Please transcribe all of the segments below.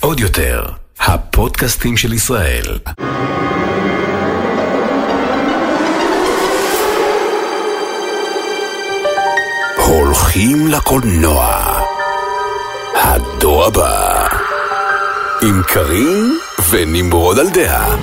עוד יותר, הפודקאסטים של ישראל. הולכים לקולנוע. הדור הבא. עם קארין ונמרוד על דעה.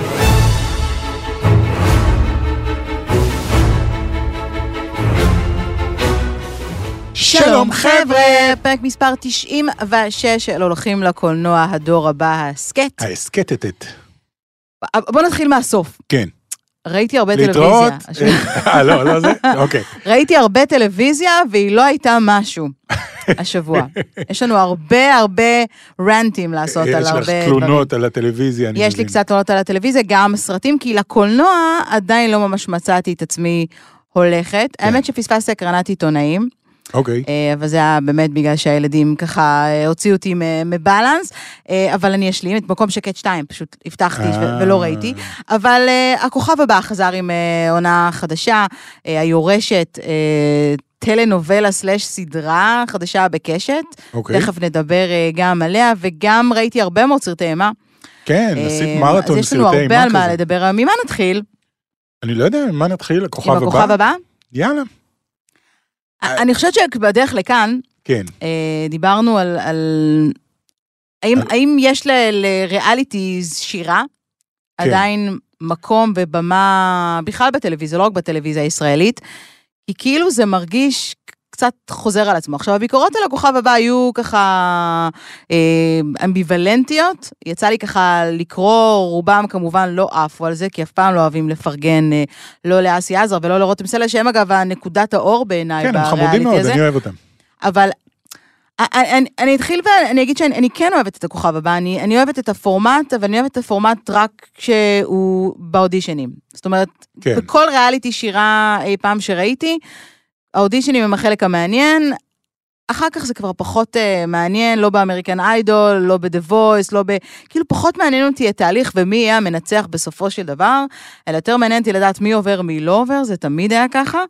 שלום חבר'ה, פרק מספר 96 של הולכים לקולנוע הדור הבא, ההסכת. ההסכתתת. בוא נתחיל מהסוף. כן. ראיתי הרבה להתראות. טלוויזיה. אה, לא, לא זה? אוקיי. ראיתי הרבה טלוויזיה והיא לא הייתה משהו השבוע. יש לנו הרבה הרבה רנטים לעשות על יש לך הרבה דברים. תלונות על הטלוויזיה, אני יש לי מבין. קצת תלונות על הטלוויזיה, גם סרטים, כי לקולנוע עדיין לא ממש מצאתי את עצמי הולכת. כן. האמת שפספסתי הקרנת עיתונאים. אוקיי. אה, אבל זה היה באמת בגלל שהילדים ככה אה, הוציאו אותי מבלנס, אה, אבל אני אשלים את מקום שקט 2, פשוט הבטחתי אה. ולא ראיתי. אבל הכוכב הבא חזר עם עונה חדשה, היורשת, טלנובלה סלאש סדרה חדשה בקשת. אוקיי. תכף נדבר גם עליה, וגם ראיתי הרבה מאוד סרטי אימה. כן, עשית מרתון אז יש לנו סרטי הרבה אימה על מה כזה. לדבר. ממה נתחיל? אני לא יודע, מה נתחיל? הכוכב עם הבא? הכוכב הבא? יאללה. אה. אני חושבת שבדרך לכאן, כן. אה, דיברנו על, על... האם, על- האם יש ל- לריאליטיז שירה כן. עדיין מקום ובמה, בכלל בטלוויזיה, לא רק בטלוויזיה הישראלית, כי כאילו זה מרגיש קצת חוזר על עצמו. עכשיו, הביקורות על הכוכב הבא היו ככה אה, אמביוולנטיות. יצא לי ככה לקרוא, רובם כמובן לא עפו על זה, כי אף פעם לא אוהבים לפרגן אה, לא לאסי עזר ולא לרותם סלע, שהם אגב הנקודת האור בעיניי כן, הם חמודים בריאליטי מאוד, הזה. אני אוהב אותם. אבל אני, אני, אני אתחיל ואני אגיד שאני אני כן אוהבת את הכוכב הבא, אני, אני אוהבת את הפורמט, אבל אני אוהבת את הפורמט רק כשהוא באודישנים. זאת אומרת, כן. בכל ריאליטי שירה אי פעם שראיתי, האודישנים הם החלק המעניין, אחר כך זה כבר פחות uh, מעניין, לא באמריקן איידול, לא ב-The Voice, לא ב... כאילו פחות מעניין אותי התהליך ומי יהיה המנצח בסופו של דבר, אלא יותר מעניין אותי לדעת מי עובר, מי לא עובר, זה תמיד היה ככה.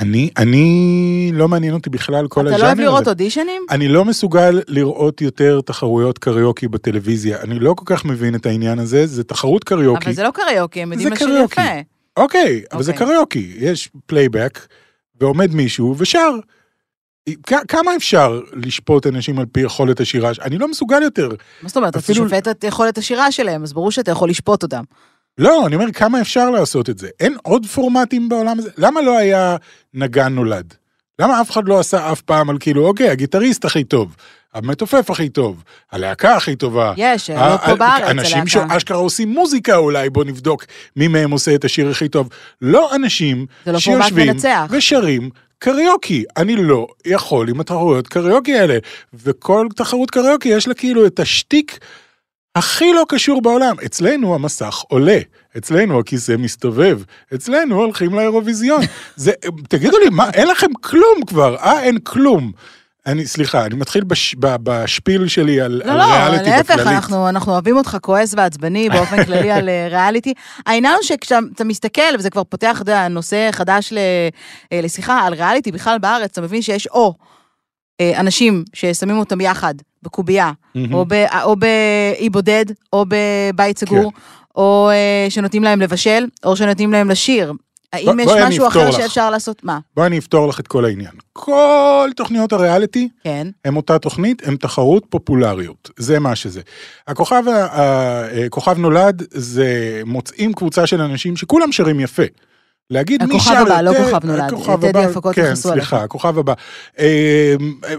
אני, אני, לא מעניין אותי בכלל כל אתה הז'אנר לא אוהב לראות הזה. אודישנים? אני לא מסוגל לראות יותר תחרויות קריוקי בטלוויזיה. אני לא כל כך מבין את העניין הזה, זה תחרות קריוקי. אבל זה לא קריוקי, הם יודעים זה לשיר. יפה. אוקיי, אבל זה אוקיי. קריוקי. יש פלייבק, ועומד מישהו ושר. כמה אפשר לשפוט אנשים על פי יכולת השירה? אני לא מסוגל יותר. מה זאת אומרת, אתה אפילו- שופט את יכולת השירה שלהם, אז ברור שאתה יכול לשפוט אותם. לא, אני אומר, כמה אפשר לעשות את זה? אין עוד פורמטים בעולם הזה? למה לא היה נגן נולד? למה אף אחד לא עשה אף פעם על כאילו, אוקיי, הגיטריסט הכי טוב, המתופף הכי טוב, הלהקה הכי טובה. יש, לא ה- פה ה- בארץ, אנשים הלהקה. שאשכרה עושים מוזיקה אולי, בוא נבדוק מי מהם עושה את השיר הכי טוב. לא אנשים לא שיושבים. ושרים קריוקי. אני לא יכול עם התחרויות קריוקי האלה. וכל תחרות קריוקי יש לה כאילו את השטיק הכי לא קשור בעולם. אצלנו המסך עולה, אצלנו הכיסא מסתובב, אצלנו הולכים לאירוויזיון. זה, תגידו לי, מה, אין לכם כלום כבר, אה, אין כלום. אני, סליחה, אני מתחיל בש, ב, בשפיל שלי על, לא, על לא, ריאליטי להפך, בכללית. אנחנו, אנחנו אוהבים אותך כועס ועצבני באופן כללי על אה, ריאליטי. העניין הוא שכשאתה מסתכל, וזה כבר פותח, אתה יודע, נושא חדש ל, אה, לשיחה על ריאליטי בכלל בארץ, אתה מבין שיש או אה, אנשים ששמים אותם יחד בקובייה, מהמם. או, ב, או באי בודד, או בבית סגור, כן. או אה, שנותנים להם לבשל, או שנותנים להם לשיר. האם יש משהו אחר לך. שאפשר לעשות? מה? בואי אני אפתור לך את כל העניין. כל תוכניות הריאליטי כן. הם אותה תוכנית, הם תחרות פופולריות. זה מה שזה. הכוכב, הכוכב נולד זה מוצאים קבוצה של אנשים שכולם שרים יפה. להגיד מי הכוכב שר הבא, לא יותר- כוכב נולד. הכוכב הבא, כן. סליחה, הכוכב הבא. אה,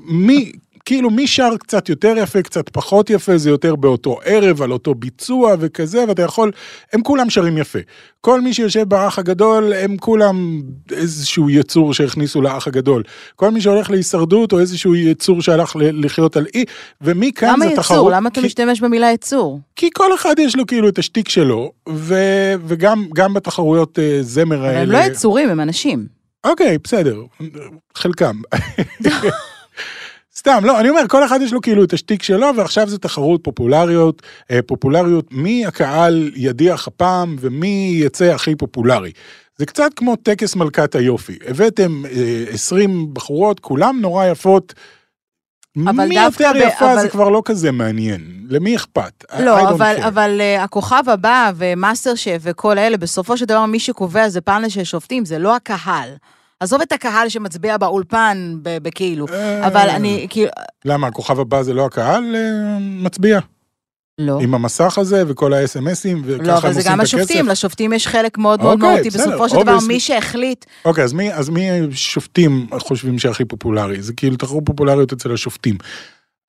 מי, כאילו מי שר קצת יותר יפה, קצת פחות יפה, זה יותר באותו ערב, על אותו ביצוע וכזה, ואתה יכול, הם כולם שרים יפה. כל מי שיושב באח הגדול, הם כולם איזשהו יצור שהכניסו לאח הגדול. כל מי שהולך להישרדות, או איזשהו יצור שהלך לחיות על אי, ומכאן למה זה יצור? תחרות. למה אתה כי- משתמש במילה יצור? כי כל אחד יש לו כאילו את השטיק שלו, ו, וגם גם בתחרויות אה, זמר אבל האלה. הם לא יצורים, הם אנשים. אוקיי, בסדר, חלקם. סתם, לא, אני אומר, כל אחד יש לו כאילו את השטיק שלו, ועכשיו זה תחרות פופולריות, אה, פופולריות, מי הקהל ידיח הפעם ומי יצא הכי פופולרי. זה קצת כמו טקס מלכת היופי. הבאתם אה, 20 בחורות, כולן נורא יפות, אבל מי יותר יפה אבל- זה כבר לא כזה מעניין. למי אכפת? לא, אבל, care. אבל uh, הכוכב הבא ומאסטר שף וכל אלה, בסופו של דבר מי שקובע זה פאנל של שופטים, זה לא הקהל. עזוב את הקהל שמצביע באולפן בכאילו, אה, אבל אני, כאילו, למה, הכוכב הבא זה לא הקהל אה, מצביע? לא. עם המסך הזה וכל ה-SMSים, וככה לא, הם אבל זה עושים גם את הכסף? השופטים, לשופטים יש חלק מאוד מאוד אוקיי, מהותי. בסופו של דבר. מי שהחליט, אוקיי, אז מי, אז מי שופטים חושבים שהכי פופולרי? זה כאילו תחרות פופולריות אצל השופטים.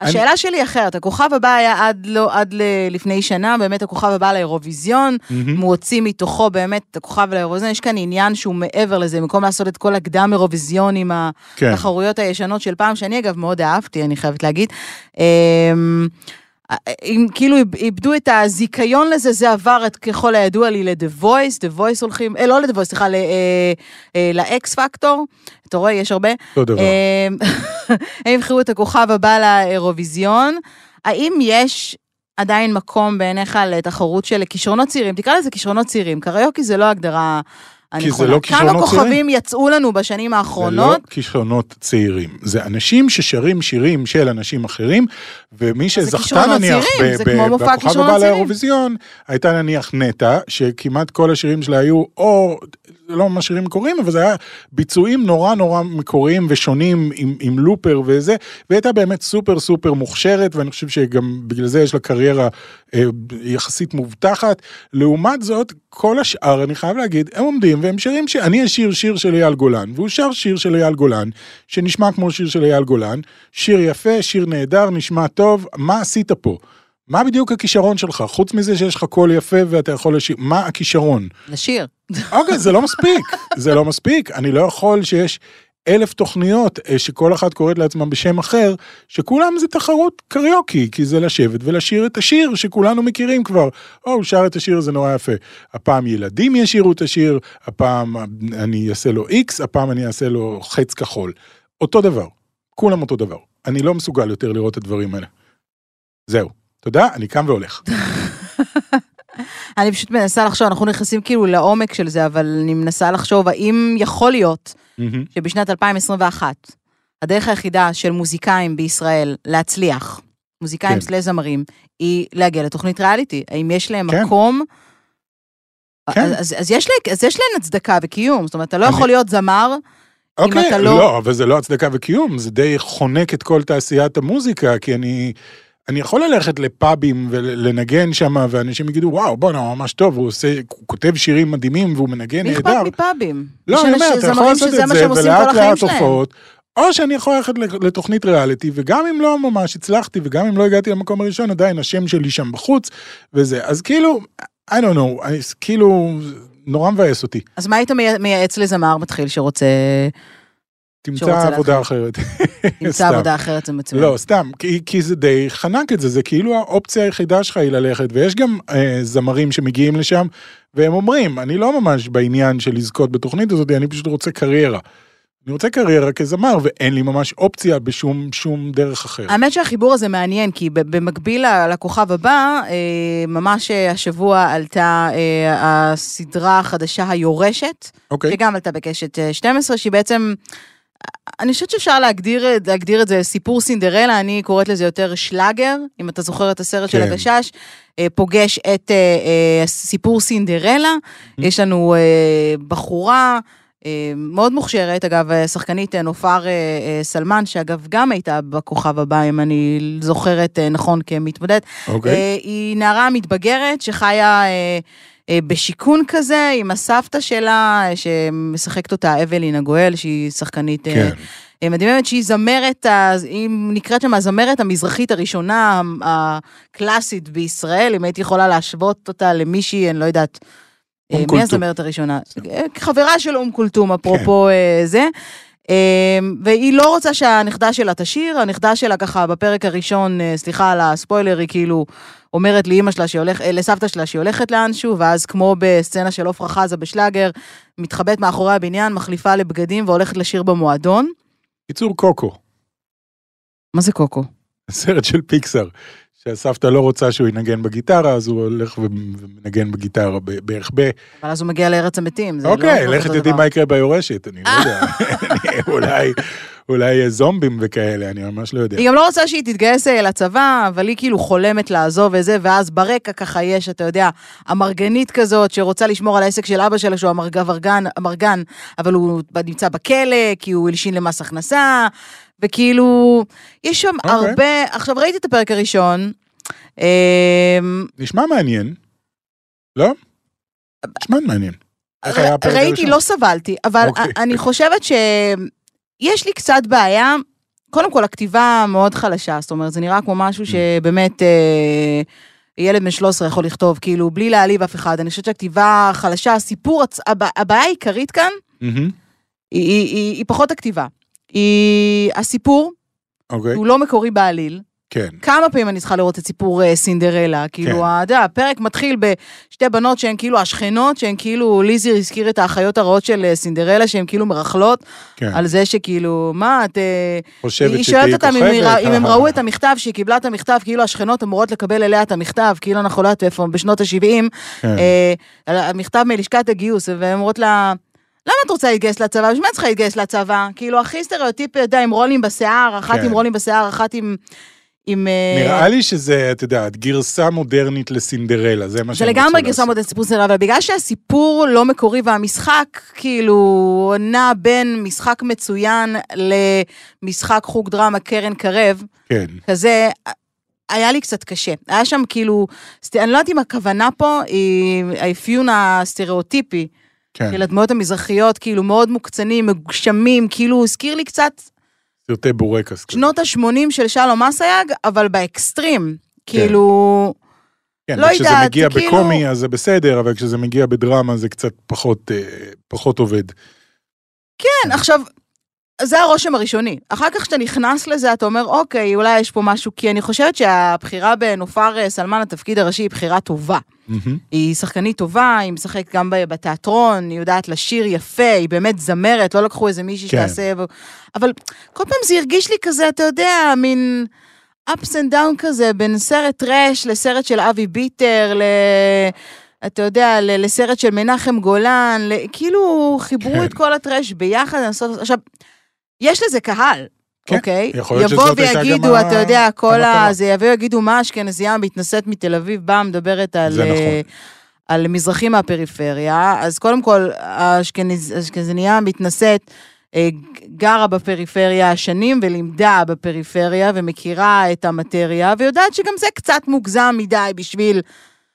אני- השאלה שלי אחרת, הכוכב הבא היה עד, לא, עד ל, לפני שנה, באמת הכוכב הבא לאירוויזיון. הוא הוציא מתוכו באמת את הכוכב לאירוויזיון, יש כאן עניין שהוא מעבר לזה, במקום לעשות את כל הקדם אירוויזיון עם כן. התחרויות הישנות של פעם, שאני אגב מאוד אהבתי, אני חייבת להגיד. אם כאילו איב- איבדו את הזיכיון לזה, זה עבר את, ככל הידוע לי ל-The Voice, The Voice הולכים, אה, לא ל-The Voice, סליחה, אה, אה, ל-X Factor, אתה רואה, יש הרבה. אותו דבר. אמ, הם יבחרו את הכוכב הבא לאירוויזיון. האם יש עדיין מקום בעיניך לתחרות של כישרונות צעירים? תקרא לזה כישרונות צעירים. קריוקי זה לא הגדרה זה הנכונה. לא כמה כישרונות כוכבים צעירים? יצאו לנו בשנים זה לא האחרונות? כישרונות צעירים, זה אנשים ששרים שירים של אנשים אחרים, ומי שזכתה נניח ב- זה ב- בכוכב הבא. לאירוויזיון, הייתה נניח נטע, שכמעט כל השירים שלה היו או, זה לא ממש שירים מקוריים, אבל זה היה ביצועים נורא נורא מקוריים ושונים עם, עם לופר וזה, והיא הייתה באמת סופר סופר מוכשרת, ואני חושב שגם בגלל זה יש לה קריירה אה, יחסית מובטחת. לעומת זאת, כל השאר, אני חייב להגיד, הם עומדים והם שרים ש... אני אשיר שיר של אייל גולן, והוא שר שיר של אייל גולן, שנשמע כמו שיר של אייל גולן, שיר יפה, שיר נהדר, נשמע טוב, מה עשית פה? מה בדיוק הכישרון שלך? חוץ מזה שיש לך קול יפה ואתה יכול לשיר, מה הכישרון? לשיר. אוקיי, זה לא מספיק, זה לא מספיק. אני לא יכול שיש אלף תוכניות אה, שכל אחת קוראת לעצמה בשם אחר, שכולם זה תחרות קריוקי, כי זה לשבת ולשיר את השיר שכולנו מכירים כבר. או, הוא שר את השיר הזה נורא יפה. הפעם ילדים ישירו את השיר, הפעם אני אעשה לו איקס, הפעם אני אעשה לו חץ כחול. אותו דבר, כולם אותו דבר. אני לא מסוגל יותר לראות את הדברים האלה. זהו. תודה, אני קם והולך. אני פשוט מנסה לחשוב, אנחנו נכנסים כאילו לעומק של זה, אבל אני מנסה לחשוב האם יכול להיות. שבשנת 2021, הדרך היחידה של מוזיקאים בישראל להצליח, מוזיקאים כן. זמרים, היא להגיע לתוכנית ריאליטי. האם יש להם כן. מקום? כן. אז, אז, יש לה, אז יש להן הצדקה וקיום, זאת אומרת, אתה לא אני- יכול להיות זמר, אוקיי, אתה לא... לא- לא, אבל זה לא הצדקה וקיום, זה די חונק את כל תעשיית המוזיקה, כי אני... אני יכול ללכת לפאבים ולנגן שם, ואנשים יגידו, וואו, בואנה, הוא ממש טוב, הוא עושה, הוא כותב שירים מדהימים והוא מנגן מי אכפת נהדר. מפאבים? לא, אני אומר, אתה יכול לעשות את זה, ולאט לאט. הופעות. או שאני יכול ללכת לתוכנית ריאליטי, וגם אם לא ממש הצלחתי, וגם אם לא הגעתי למקום הראשון, עדיין השם שלי שם בחוץ, וזה. אז כאילו, I don't know, אני- כאילו, נורא מבאס אותי. אז מה היית מי- מייעץ לזמר מתחיל שרוצה, תמצא עבודה. אחרת. סתם. עבודה אחרת, זה מצוין. לא, סתם, כי, כי זה די חנק את זה, זה כאילו האופציה היחידה שלך היא ללכת, ויש גם אה, זמרים שמגיעים לשם, והם אומרים, אני לא ממש בעניין של לזכות בתוכנית הזאת, אני פשוט רוצה קריירה. אני רוצה קריירה כזמר, ואין לי ממש אופציה בשום שום דרך אחרת. האמת שהחיבור הזה מעניין, כי במקביל לכוכב הבא, אה, ממש אה, השבוע עלתה אה, הסדרה החדשה היורשת, אוקיי, שגם עלתה בקשת אה, 12, שהיא בעצם, אני חושבת שאפשר להגדיר, להגדיר את זה סיפור סינדרלה, אני קוראת לזה יותר שלאגר, אם אתה זוכר את הסרט של כן. הגשש, אה, פוגש את אה, אה, סיפור סינדרלה, יש לנו בחורה, מאוד מוכשרת, אגב, שחקנית נופר סלמן, שאגב גם הייתה בכוכב הבא, אם אני זוכרת נכון כמתמודדת. אוקיי. אה, היא נערה מתבגרת שחיה בשיכון כזה עם הסבתא שלה, אה, שמשחקת אותה אבלין הגואל, שהיא שחקנית אה, כן. אה, מדהימה, שהיא זמרת, היא נקראת שם הזמרת המזרחית הראשונה הקלאסית בישראל, אם הייתי יכולה להשוות אותה למישהי, אני לא יודעת. אה, מי. הזמרת הראשונה? אה, חברה של אום כולתום, אפרופו אה, זה. אה, והיא לא רוצה שהנכדה שלה תשיר, הנכדה שלה ככה בפרק הראשון, אה, סליחה על הספוילר, היא כאילו אומרת לאימא שלה שהיא הולכת, לסבתא שלה שהיא הולכת לאנשהו, ואז כמו בסצנה של עפרה חזה בשלאגר, מתחבאת מאחורי הבניין, מחליפה לבגדים והולכת לשיר במועדון. קיצור קוקו, מה זה קוקו? סרט של פיקסאר, שהסבתא לא רוצה שהוא ינגן בגיטרה, אז הוא הולך ומנגן בגיטרה בערך ב... אבל אז הוא מגיע לארץ המתים, זה לא אוקיי, לך תדעי. מה יקרה ביורשת, אני לא יודע. אולי, אולי יהיה זומבים וכאלה, אני ממש לא יודע. היא גם לא רוצה שהיא תתגייס אה, לצבא, אבל היא כאילו חולמת לעזוב וזה, ואז ברקע ככה יש, אתה יודע, אמרגנית כזאת שרוצה לשמור על העסק של אבא שלה, שהוא אמרג- אמרגן, אמרגן, אבל הוא נמצא בכלא, כי הוא הלשין למס הכנסה, וכאילו, יש שם אוקיי. הרבה... עכשיו, ראיתי את הפרק הראשון, אמ, נשמע מעניין. לא? נשמע מעניין. ראיתי? לא סבלתי, אבל אוקיי. אני חושבת שיש לי קצת בעיה. קודם כל, הכתיבה מאוד חלשה, זאת אומרת, זה נראה כמו משהו Mm. שבאמת אה, ילד בן 13 יכול לכתוב, כאילו, בלי להעליב אף אחד. אני חושבת שהכתיבה חלשה, הסיפור, הבעיה העיקרית כאן, מהמם. היא, היא, היא, היא פחות הכתיבה. היא הסיפור, אוקיי, הוא לא מקורי בעליל. כן. כמה פעמים אני צריכה לראות את סיפור אה, סינדרלה, כאילו, כן. אתה יודע, הפרק מתחיל בשתי בנות שהן כאילו השכנות, שהן כאילו, ליזי הזכיר את האחיות הרעות של אה, סינדרלה, שהן כאילו מרכלות, כן. על זה שכאילו, מה, את... אה, חושבת היא שואלת אותם אם אם הם אה, ראו את המכתב, שהיא קיבלה את המכתב, כאילו השכנות אמורות לקבל אליה את המכתב, כאילו אנחנו לא יודעת איפה, בשנות ה-70, כן. המכתב מלשכת הגיוס, והן אומרות לה... למה את רוצה להתגייס לצבא? בשביל מה את צריכה להתגייס לצבא? כאילו, הכי סטריאוטיפי, אתה יודע, עם רולים בשיער, אחת כן. עם רולים בשיער, אחת עם... עם... אה, נראה לי שזה, את יודעת, גרסה מודרנית לסינדרלה, זה מה זה שהם רצו לגמרי גרסה לעשות. סיפור סדרה, אבל בגלל שהסיפור לא מקורי והמשחק כאילו נע בין משחק מצוין למשחק חוג דרמה קרן קרב, כן, כזה, היה לי קצת קשה. היה שם כאילו, אני לא יודעת אם הכוונה פה היא האפיון הסטריאוטיפי כן. של הדמויות המזרחיות, כאילו מאוד מוקצנים, מגושמים, כאילו הזכיר לי קצת סרטי בורקס. שנות ה-80 של שלום אסייג, אבל באקסטרים. כאילו... כן, לא יודעת, מגיע כאילו- בקומי אז זה בסדר, אבל כשזה מגיע בדרמה זה קצת פחות, אה, פחות עובד. כן, עכשיו, זה הרושם הראשוני. אחר כך כשאתה נכנס לזה, אתה אומר, אוקיי, אולי יש פה משהו, כי אני חושבת שהבחירה בנופר אה, סלמן לתפקיד הראשי היא בחירה טובה. מהמם. היא שחקנית טובה, היא משחקת גם בתיאטרון, היא יודעת לשיר יפה, היא באמת זמרת, לא לקחו איזה מישהי כן. שתעשה... אבל כל פעם זה הרגיש לי כזה, אתה יודע, מין ups and down כזה, בין סרט טראש לסרט של אבי ביטר, ל... אתה יודע, לסרט של מנחם גולן, ל... כאילו חיברו כן. את כל הטראש ביחד. עכשיו, יש לזה קהל. כן, אוקיי? יכול להיות יבוא שזאת הייתה ויגידו, גם ה- אתה יודע, כל. ה... זה יבוא ויגידו, מה אשכנזייה מתנשאת מתל אביב, באה, מדברת על... נכון. אה, על מזרחים מהפריפריה, אז קודם כל, האשכנז- האשכנזייה המתנשאת אה, גרה בפריפריה שנים ולימדה בפריפריה ומכירה את המטריה, ויודעת שגם זה קצת מוגזם מדי בשביל,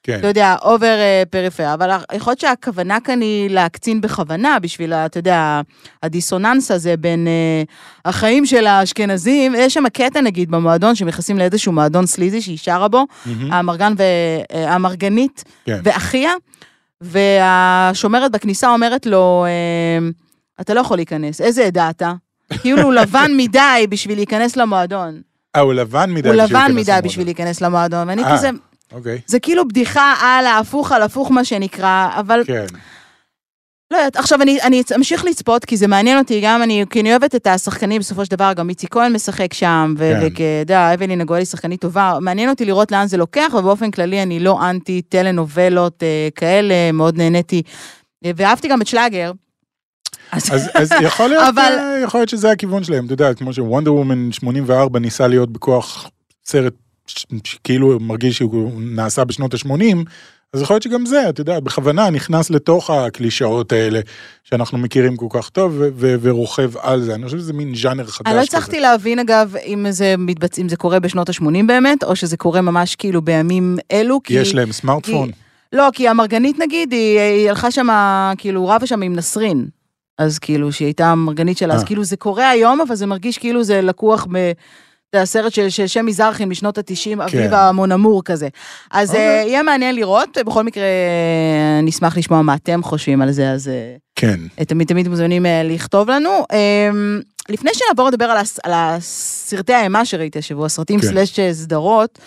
כן, אתה יודע, אובר אה, פריפריה. אבל יכול להיות שהכוונה כאן היא להקצין בכוונה, בשביל, אתה יודע, הדיסוננס הזה בין אה, החיים של האשכנזים. יש שם קטע, נגיד, במועדון, שנכנסים לאיזשהו מועדון סליזי שהיא שרה בו, מהמם. האמרגן והאמרגנית כן. ואחיה, והשומרת בכניסה אומרת לו, אה, אתה לא יכול להיכנס, איזה עדה אתה? כאילו הוא לבן מדי בשביל להיכנס למועדון. אה, הוא לבן מדי הוא בשביל לבן להיכנס מדי למועדון. בשביל להיכנס למועדון, ואני אה. כזה, אוקיי, זה כאילו בדיחה על ההפוך על הפוך מה שנקרא, אבל כן. לא יודעת, עכשיו אני, אני אמשיך לצפות, כי זה מעניין אותי, גם אני, כי אני אוהבת את השחקנים, בסופו של דבר גם איציק כהן משחק שם, כן. וכאתה יודע, אבלין הגואל היא שחקנית טובה, מעניין אותי לראות לאן זה לוקח, ובאופן כללי אני לא אנטי טלנובלות אה, כאלה, מאוד נהניתי, אה, ואהבתי גם את שלאגר. אז, אז, אז יכול, להיות, אבל- אה, יכול להיות שזה הכיוון שלהם, אתה יודע, כמו שוונדר וומן 84 ניסה להיות בכוח סרט שכאילו מרגיש שהוא נעשה בשנות ה-80, אז יכול להיות שגם זה, אתה יודע, בכוונה נכנס לתוך הקלישאות האלה שאנחנו מכירים כל כך טוב ו- ו- ורוכב על זה, אני חושב שזה מין ז'אנר חדש אני לא כזה. הצלחתי להבין, אגב, אם זה, מתבצ... אם זה קורה בשנות ה-80 באמת, או שזה קורה ממש כאילו בימים אלו, כי... יש להם סמארטפון, לא, כי המרגנית נגיד, היא, היא הלכה שם, כאילו, רבה שם עם נסרין. אז כאילו, שהיא הייתה המרגנית שלה, אז אה. כאילו זה קורה היום, אבל זה מרגיש כאילו זה לקוח ב... זה הסרט של, של שם מזרחי משנות ה-90, אביב המונמור כזה. אז כן. אוקיי. אה, יהיה מעניין לראות, בכל מקרה, אה, נשמח לשמוע מה אתם חושבים על זה, אז אה, כן. תמיד תמיד מוזמנים לכתוב לנו. אה, לפני שנעבור לדבר על, הס, על הסרטי האימה שראיתי השבוע, סרטים כן. סלאש סדרות,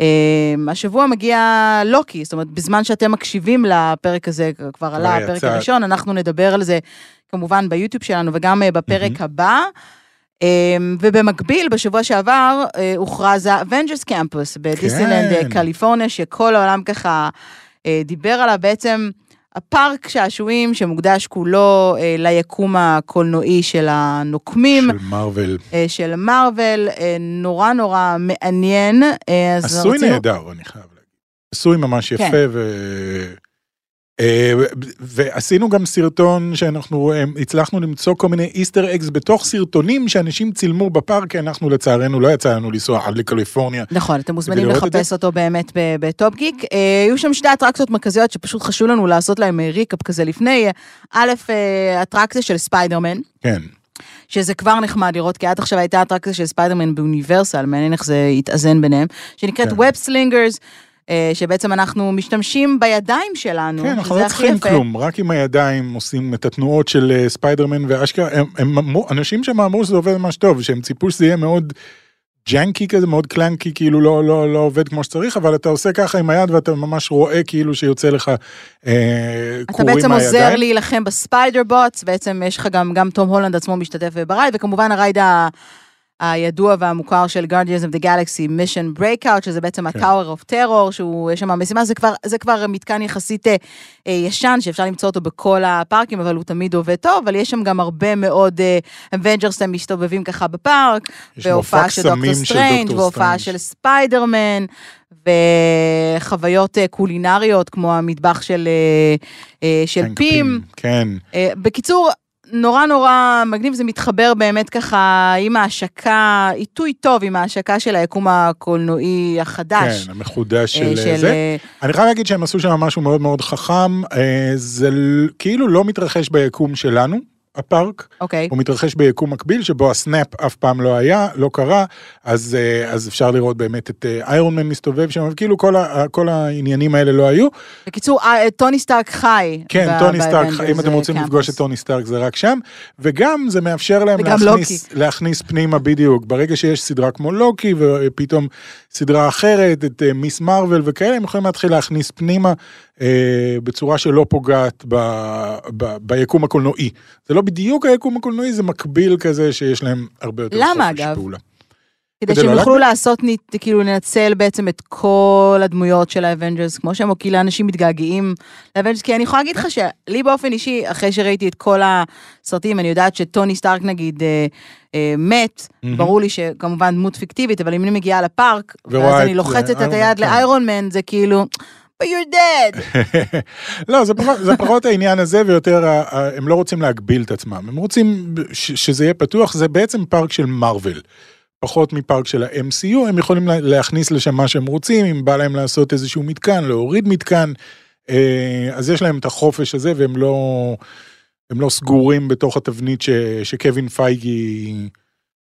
אה, השבוע מגיע לוקי, זאת אומרת, בזמן שאתם מקשיבים לפרק הזה, כבר עלה הפרק יצא. הראשון, אנחנו נדבר על זה כמובן ביוטיוב שלנו וגם בפרק. הבא. אמ, ובמקביל, בשבוע שעבר אה, הוכרז ה-Avengers Campus בדיסנילנד כן. קליפורניה, שכל העולם ככה אה, דיבר עליו. בעצם הפארק שעשועים שמוקדש כולו אה, ליקום הקולנועי של הנוקמים. של מארוול. אה, של מארוול, אה, נורא נורא מעניין. אה, עשוי רצינו- נהדר, אני חייב להגיד. עשוי ממש יפה, כן. ו... אה, ועשינו גם סרטון שאנחנו אה, הצלחנו למצוא כל מיני Easter eggs בתוך סרטונים שאנשים צילמו בפארק, אנחנו לצערנו לא יצא לנו לנסוע עד לקליפורניה. נכון, אתם מוזמנים לחפש אותו באמת בטופ גיק. אה, היו שם שתי אטרקציות מרכזיות שפשוט חשוב לנו לעשות להם recap כזה לפני. א', אטרקציה של ספיידרמן, כן, שזה כבר נחמד לראות, כי עד עכשיו הייתה אטרקציה של ספיידרמן באוניברסל, מעניין איך זה יתאזן ביניהם, שנקראת כן. Web Slingers, שבעצם אנחנו משתמשים בידיים שלנו, כן, אנחנו לא צריכים יפה. כלום, רק עם הידיים עושים את התנועות של אה, ספיידרמן ואשכרה, הם, הם אמרו, אנשים שם אמרו שזה עובד ממש טוב, שהם ציפו שזה יהיה מאוד janky כזה, מאוד clunky, כאילו לא, לא, לא עובד כמו שצריך, אבל אתה עושה ככה עם היד ואתה ממש רואה כאילו שיוצא לך אה, אתה קורים בעצם מהידיים. עוזר להילחם ב-Spider-Bots, בעצם יש לך גם, גם תום הולנד עצמו משתתף ב-ride, וכמובן ה-ride ה... הידוע והמוכר של Guardians of the Galaxy Mission Breakout, שזה בעצם כן. ה-Tower of Terror, שהוא, יש שם משימה, זה כבר, זה כבר מתקן יחסית אה, אה, ישן, שאפשר למצוא אותו בכל הפארקים, אבל הוא תמיד עובד טוב, אבל יש שם גם הרבה מאוד אה, אבנג'רס הם מסתובבים ככה בפארק, והופעה של דוקטור דוקטור והופעה סטרנג'. של ספיידרמן, וחוויות אה, קולינריות, כמו המטבח של, אה, אה, של האנק פים. כן, אה, בקיצור, נורא נורא מגניב, זה מתחבר באמת ככה עם ההשקה, עיתוי טוב עם ההשקה של היקום הקולנועי החדש. כן, המחודש אה, של, זה. אה, אני חייב להגיד שהם עשו שם משהו מאוד מאוד חכם, אה, זה כאילו לא מתרחש ביקום שלנו, הפארק, אוקיי. הוא מתרחש ביקום מקביל שבו הסנאפ אף פעם לא היה, לא קרה, אז, אה, אז אפשר לראות באמת את אה, איירון מן מסתובב שם, וכאילו כל, ה, כל העניינים האלה לא היו. בקיצור, אה, טוני סטארק חי. כן, טוני סטארק, אם אתם רוצים קמפוס. לפגוש את טוני סטארק זה רק שם, וגם זה מאפשר להם להכניס, להכניס פנימה בדיוק, ברגע שיש סדרה כמו לוקי ופתאום סדרה אחרת, את אה, מיס מרוויל וכאלה, הם יכולים להתחיל להכניס פנימה אה, בצורה שלא פוגעת ב, ב, ביקום הקולנועי. זה לא בדיוק היקום הקולנועי, זה מקביל כזה שיש להם הרבה יותר למה, חופש אגב? פעולה. כדי כדי שהם לא יוכלו. לעשות, כאילו לנצל בעצם את כל הדמויות של האבנג'רס, כמו שהם, או כאילו אנשים מתגעגעים לאבנג'רס, כי אני יכולה להגיד לך שלי באופן אישי, אחרי שראיתי את כל הסרטים, אני יודעת שטוני סטארק נגיד אה, אה, מת, מהמם. ברור לי שכמובן דמות פיקטיבית, אבל אם אני מגיעה לפארק, ואז אני לוחצת את היד כן. לאיירון מן, זה כאילו, but you're dead. לא, זה פחות, זה פחות העניין הזה, ויותר הם לא רוצים להגביל את עצמם, הם רוצים שזה יהיה פתוח, זה בעצם פארק של מארוול. פחות מפארק של ה-MCU, הם יכולים לה- להכניס לשם מה שהם רוצים, אם בא להם לעשות איזשהו מתקן, להוריד מתקן, אה, אז יש להם את החופש הזה, והם לא, הם לא סגורים בתוך התבנית ש, שקווין פייגי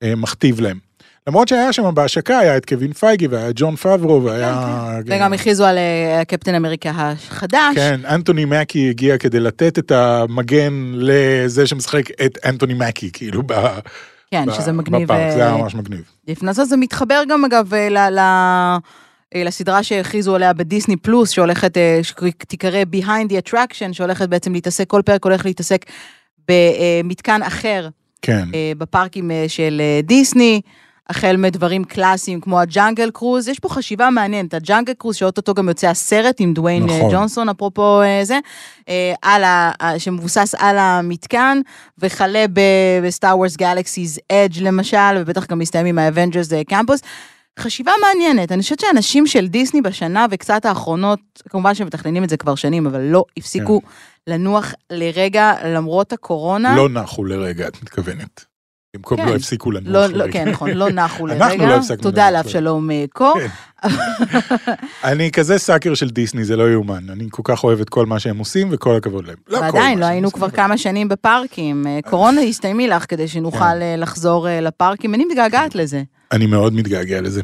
אה, מכתיב להם. למרות שהיה שם בהשקה, היה את קווין פייגי, והיה ג'ון פאברו, והיה... וגם הכריזו על אה, קפטן אמריקה החדש. כן, אנטוני מקי הגיע כדי לתת את המגן לזה שמשחק את אנטוני מקי, כאילו, כן, ב, שזה מגניב. בפארק, זה היה אה, ממש מגניב. לפני זה זה מתחבר גם אגב ל... ל... אה, לסדרה שהכריזו עליה בדיסני פלוס, שהולכת, אה, שתיקרא Behind the Attraction, שהולכת בעצם להתעסק, כל פרק הולך להתעסק במתקן אחר כן, אה, בפארקים אה, של אה, דיסני, החל מדברים קלאסיים כמו הג'אנגל קרוז, יש פה חשיבה מעניינת, הג'אנגל קרוז שאו-טו-טו גם יוצא הסרט עם דוויין אה, נכון. ג'ונסון, אפרופו אה, זה, אה, על ה, שמבוסס על המתקן, וכלה בסטאר וורס Galaxy's Edge למשל, ובטח גם מסתיים עם ה-Avengers Campus. חשיבה מעניינת, אני חושבת שאנשים של דיסני בשנה וקצת האחרונות, כמובן שהם מתכננים את זה כבר שנים, אבל לא הפסיקו לנוח לרגע למרות הקורונה. כן. לא נחו לרגע, את מתכוונת. במקום כן. לא הפסיקו לנוח לא, לרגע. לא, כן, נכון, לא נחו אנחנו לרגע. לא הפסקנו תודה לנוח לאבשלום אה, קור. אני כזה סאקר של דיסני, זה לא יאומן. אני כל כך אוהב את כל מה שהם עושים, וכל הכבוד להם. לא ועדיין, לא היינו כבר כמה שנים בפארקים. אה, קורונה הסתיימי לך כדי שנוכל כן. אה, לחזור אה, לפארקים. אני מתגעגעת לזה. אני מאוד מתגעגע לזה.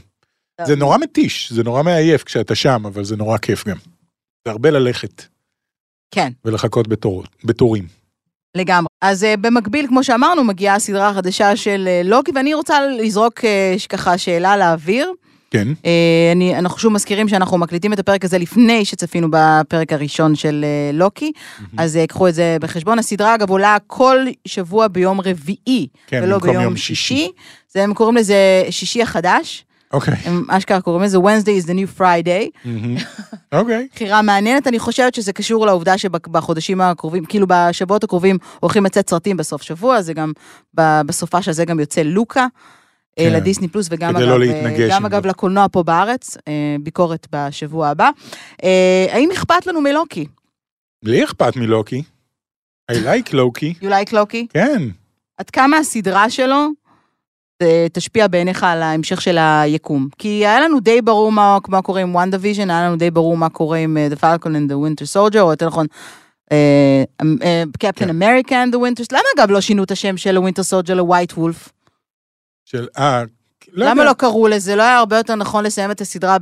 זה נורא מתיש, זה נורא מעייף כשאתה שם, אבל זה נורא כיף גם. זה הרבה ללכת כן, ולחכות בתורים. לגמרי. אז אה, במקביל, כמו שאמרנו, מגיעה הסדרה החדשה של אה, לוקי, ואני רוצה לזרוק ש- ככה שאלה לאוויר. כן. אה, אני, אנחנו שוב מזכירים שאנחנו מקליטים את הפרק הזה לפני שצפינו בפרק הראשון של אה, לוקי, אז אה, קחו את זה בחשבון. הסדרה אגב עולה כל שבוע ביום רביעי, כן, ולא ביום יום שישי. שישי. זה, הם קוראים לזה שישי החדש, אוקיי. הם אשכרה קוראים לזה Wednesday is the new Friday. מהמם. אוקיי. בחירה מעניינת, אני חושבת שזה קשור לעובדה שבחודשים הקרובים, כאילו בשבועות הקרובים הולכים לצאת סרטים בסוף שבוע, זה גם, בסופה של זה גם יוצא לוקה. אה, כן. לדיסני פלוס וגם כדי אגב, לא גם אגב זה. לקולנוע פה בארץ, אה, ביקורת בשבוע הבא. האם אכפת לנו מלוקי? לי אכפת מלוקי. I like לוקי. You like לוקי? כן. עד כמה הסדרה שלו תשפיע בעיניך על ההמשך של היקום? כי היה לנו די ברור מה, מה קורה עם WandaVision, היה לנו די ברור מה קורה עם אה, The Falcon and the Winter Soldier, או יותר נכון, קפטן כן. אמריקה and the Winter למה אגב לא שינו את השם של ה-Winter Soldier ל-White Wolf? של, אה, לא למה יודע. לא קראו לזה? לא היה הרבה יותר נכון לסיים את הסדרה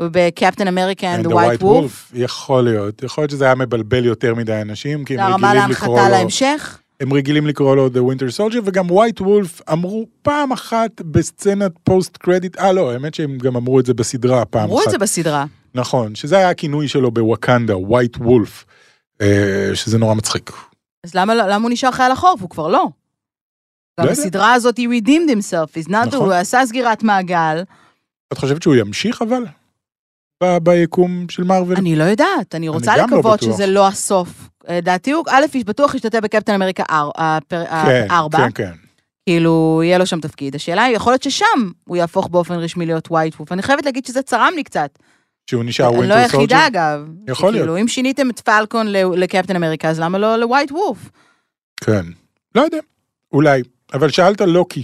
בקפטן אמריקה and the White Wolf? יכול להיות. יכול להיות שזה היה מבלבל יותר מדי אנשים, כי זה הם הרמה רגילים לקרוא להנחתה לו... להמשך? הם רגילים לקרוא לו The Winter Soldier, וגם White Wolf אמרו פעם אחת בסצנת פוסט קרדיט, אה לא, האמת שהם גם אמרו את זה בסדרה פעם אמרו את אחת. זה בסדרה. נכון, שזה היה הכינוי שלו בווקנדה, White Wolf, אה, שזה נורא מצחיק. אז למה, לא- למה הוא נשאר חייל החורף? הוא כבר לא. גם לא יודע. הסדרה הזאת היא redeemed himself, is not נכון. הוא עשה סגירת מעגל. את חושבת שהוא ימשיך אבל? ביקום של מארוול? אני לא יודעת, אני רוצה גם לא לקוות בטוח. שזה לא הסוף. אה, דעתי הוא, א', בטוח ישתתף בקפטן אמריקה אר- הפר- כן, הארבע, כן, כן. כאילו, יהיה לו שם תפקיד. השאלה היא, יכול להיות ששם הוא יהפוך באופן רשמי להיות ווייט וולף. אני חייבת להגיד שזה צרם לי קצת. שהוא נשאר אני לא Winter היחידה, Soldier? אגב. יכול כאילו, אם שיניתם את פלקון לקפטן אמריקה, אז למה לא ל-White Wolf? כן. לא יודע, אולי. אבל שאלת לוקי,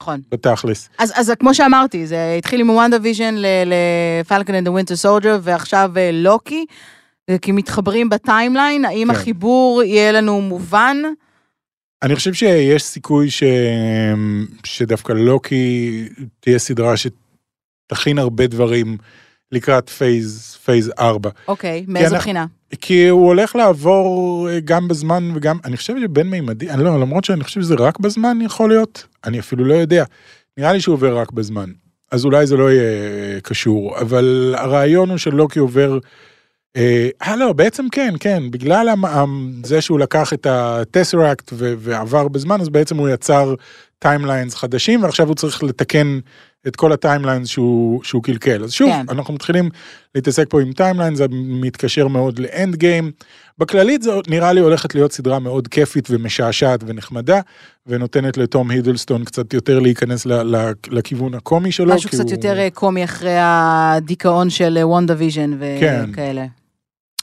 נכון. בתכלס. אז, אז כמו שאמרתי, זה התחיל עם WandaVision ל-Falcon and Winter Soldier, ועכשיו אה, לוקי, אה, כי מתחברים ב-timeline, האם כן. החיבור יהיה לנו מובן? אני חושב שיש סיכוי ש... שדווקא לוקי תהיה סדרה שתכין הרבה דברים לקראת phase, phase 4. אוקיי, מאיזו אנחנו- בחינה? כי הוא הולך לעבור אה, גם בזמן וגם, אני חושב שבין מימדי, אני לא, למרות שאני חושב שזה רק בזמן יכול להיות, אני אפילו לא יודע. נראה לי שהוא עובר רק בזמן. אז אולי זה לא יהיה קשור, אבל הרעיון הוא שלוקי עובר... אה, אה, לא, בעצם כן, כן, בגלל המ- המ- זה שהוא לקח את ה Tesseract ועבר בזמן, אז בעצם הוא יצר timelines חדשים, ועכשיו הוא צריך לתקן את כל ה timelines שהוא, שהוא קלקל. אז שוב, כן. אנחנו מתחילים להתעסק פה עם timelines, זה מתקשר מאוד ל Endgame. בכללית זה נראה לי הולכת להיות סדרה מאוד כיפית ומשעשעת ונחמדה, ונותנת לתום הידלסטון קצת יותר להיכנס ל, ל, לכיוון הקומי שלו. משהו קצת הוא- יותר אה, קומי אחרי הדיכאון של WandaVision כן.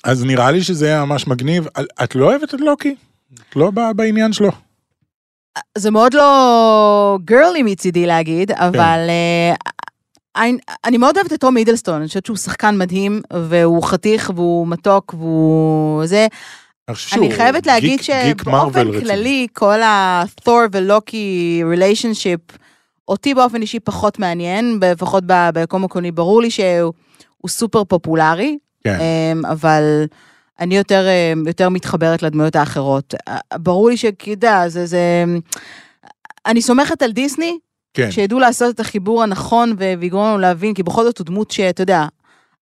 אז נראה לי שזה יהיה ממש מגניב. את לא אוהבת את לוקי? את לא ב- בעניין שלו. זה מאוד לא גרלי מצידי להגיד, כן. אבל אה, אני, אני מאוד אוהבת את תום הידלסטון, אני חושבת שהוא שחקן מדהים, והוא חתיך והוא מתוק והוא זה. אני חייבת להגיד שבאופן. כללי, כל ה-Thor ולוקי ריליישנשיפ, אותי באופן אישי פחות מעניין, לפחות ב- ביקום הקוני, ברור לי שהוא הוא סופר פופולרי, כן. אמ, אבל אני יותר, אמ, יותר מתחברת לדמויות האחרות. ברור לי יודע, זה, זה... אני סומכת על דיסני, כן. שידעו לעשות את החיבור הנכון ויגרום לנו להבין, כי בכל זאת הוא דמות שאתה יודע,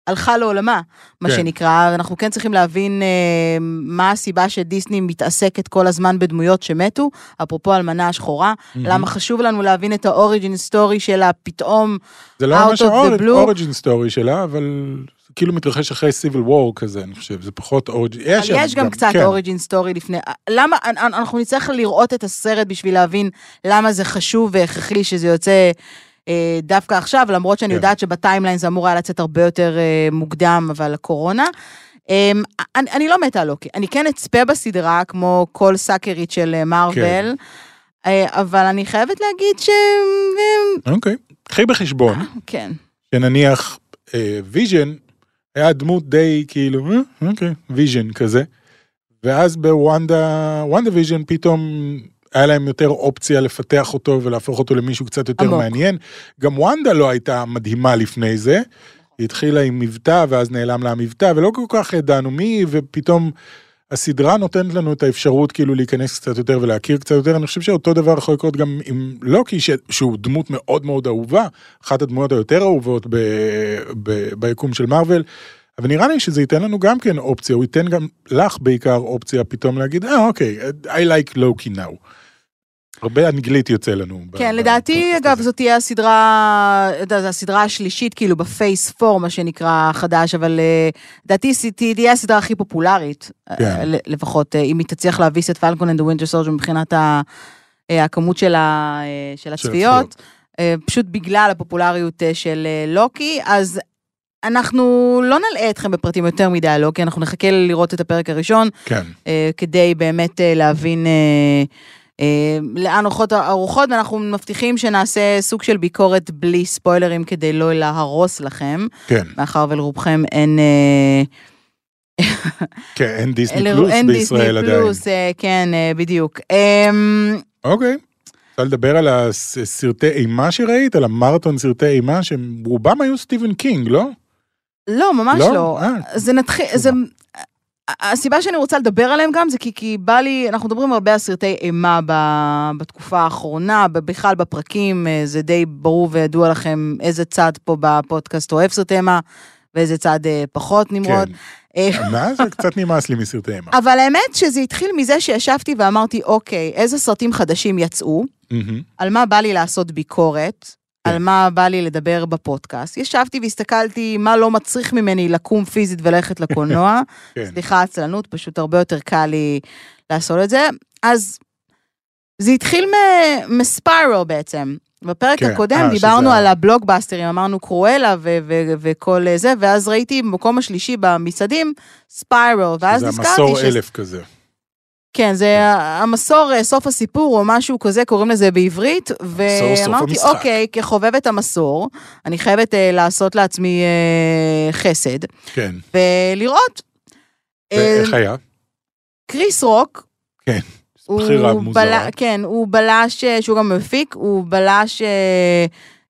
הלכה לעולמה, מה כן. שנקרא, ואנחנו כן צריכים להבין אה, מה הסיבה שדיסני מתעסקת כל הזמן בדמויות שמתו, אפרופו אלמנה השחורה, למה חשוב לנו להבין את האוריג'ין סטורי שלה פתאום, זה לא ממש. ה origin story שלה, אבל כאילו מתרחש אחרי Civil War כזה, אני חושב, זה פחות origin. אבל יש גם קצת כן. origin story לפני, למה, אנ- אנ- אנחנו נצטרך לראות את הסרט בשביל להבין למה זה חשוב והכרחי שזה יוצא אה, דווקא עכשיו, למרות שאני כן. יודעת שב timeline זה אמור היה לצאת הרבה יותר אה, מוקדם, אבל הקורונה. אה, אני, אני לא מתה על לוקי, אני כן אצפה בסדרה, כמו כל סאקרית של אה, Marvel, כן. אה, אבל אני חייבת להגיד ש... אה, אוקיי. קחי בחשבון כן. שנניח אה, ויז'ן היה דמות די כאילו, אה, אוקיי, ויז'ן כזה. ואז בוונדה, WandaVision פתאום היה להם יותר אופציה לפתח אותו ולהפוך אותו למישהו קצת יותר עמוק. מעניין. גם וונדה לא הייתה מדהימה לפני זה. היא התחילה עם מבטא ואז נעלם לה המבטא ולא כל כך ידענו מי ופתאום הסדרה נותנת לנו את האפשרות כאילו להיכנס קצת יותר ולהכיר קצת יותר, אני חושב שאותו דבר יכול לקרות גם עם לוקי, ש... שהוא דמות מאוד מאוד אהובה, אחת הדמויות היותר אהובות ב... ב... ביקום של מארוול. אבל נראה לי שזה ייתן לנו גם כן אופציה, הוא ייתן גם לך בעיקר אופציה פתאום להגיד, אה אוקיי, I like לוקי now. הרבה אנגלית יוצא לנו. כן, לדעתי, אגב, זאת תהיה הסדרה, הסדרה השלישית, כאילו, בפייס 4, מה שנקרא, חדש, אבל אה, לדעתי תהיה הסדרה הכי פופולרית, אה, כן. לפחות, אה, אם היא תצליח להביס את Falcon and Winter Soldier מבחינת הכמות של הצפיות, פשוט בגלל הפופולריות של לוקי, אז אנחנו לא נלאה אתכם בפרטים יותר מדי על לוקי, אנחנו נחכה לראות את הפרק הראשון, כן. כדי באמת להבין... אה, לאן הולכות הרוחות, ואנחנו מבטיחים שנעשה סוג של ביקורת בלי ספוילרים כדי לא להרוס לכם. כן. מאחר ולרובכם אין... אה, כן, אין Disney Plus בישראל עדיין. אין Disney Plus, אה, כן, בדיוק. אמ, אוקיי. אפשר לדבר על הסרטי אימה שראית? על המרתון סרטי אימה, שרובם היו סטיבן קינג, לא? לא, ממש לא. לא. זה נתחיל, זה... הסיבה שאני רוצה לדבר עליהם גם זה כי, כי בא לי, אנחנו מדברים הרבה על סרטי אימה ב, בתקופה האחרונה, בכלל בפרקים, אה, זה די ברור וידוע לכם איזה צד פה בפודקאסט אוהב סרטי אימה ואיזה צד אה, פחות נמרוד. כן. מה זה קצת נמאס לי מסרטי אימה. אבל האמת שזה התחיל מזה שישבתי ואמרתי, אוקיי, איזה סרטים חדשים יצאו, על מה בא לי לעשות ביקורת, על כן. מה בא לי לדבר בפודקאסט. ישבתי והסתכלתי מה לא מצריך ממני לקום פיזית וללכת לקולנוע. כן. סליחה, עצלנות, פשוט הרבה יותר קל לי לעשות את זה. אז זה התחיל מספיירו בעצם. בפרק כן, הקודם אה, דיברנו שזה... על הבלוקבאסטרים, אמרנו קרואלה וכל זה, ואז ראיתי במקום השלישי במצעדים, ספיירו, ואז נזכרתי. זה המסור אלף כזה. כן, זה כן. המסור, אה, סוף הסיפור, או משהו כזה, קוראים לזה בעברית, ואמרתי, אוקיי, כחובבת המסור, אני חייבת uh, לעשות לעצמי uh, חסד. כן. ולראות. ואיך uh, היה? קריס רוק. כן, בחירה מוזרה. כן, הוא בלש, שהוא גם מפיק, הוא בלש...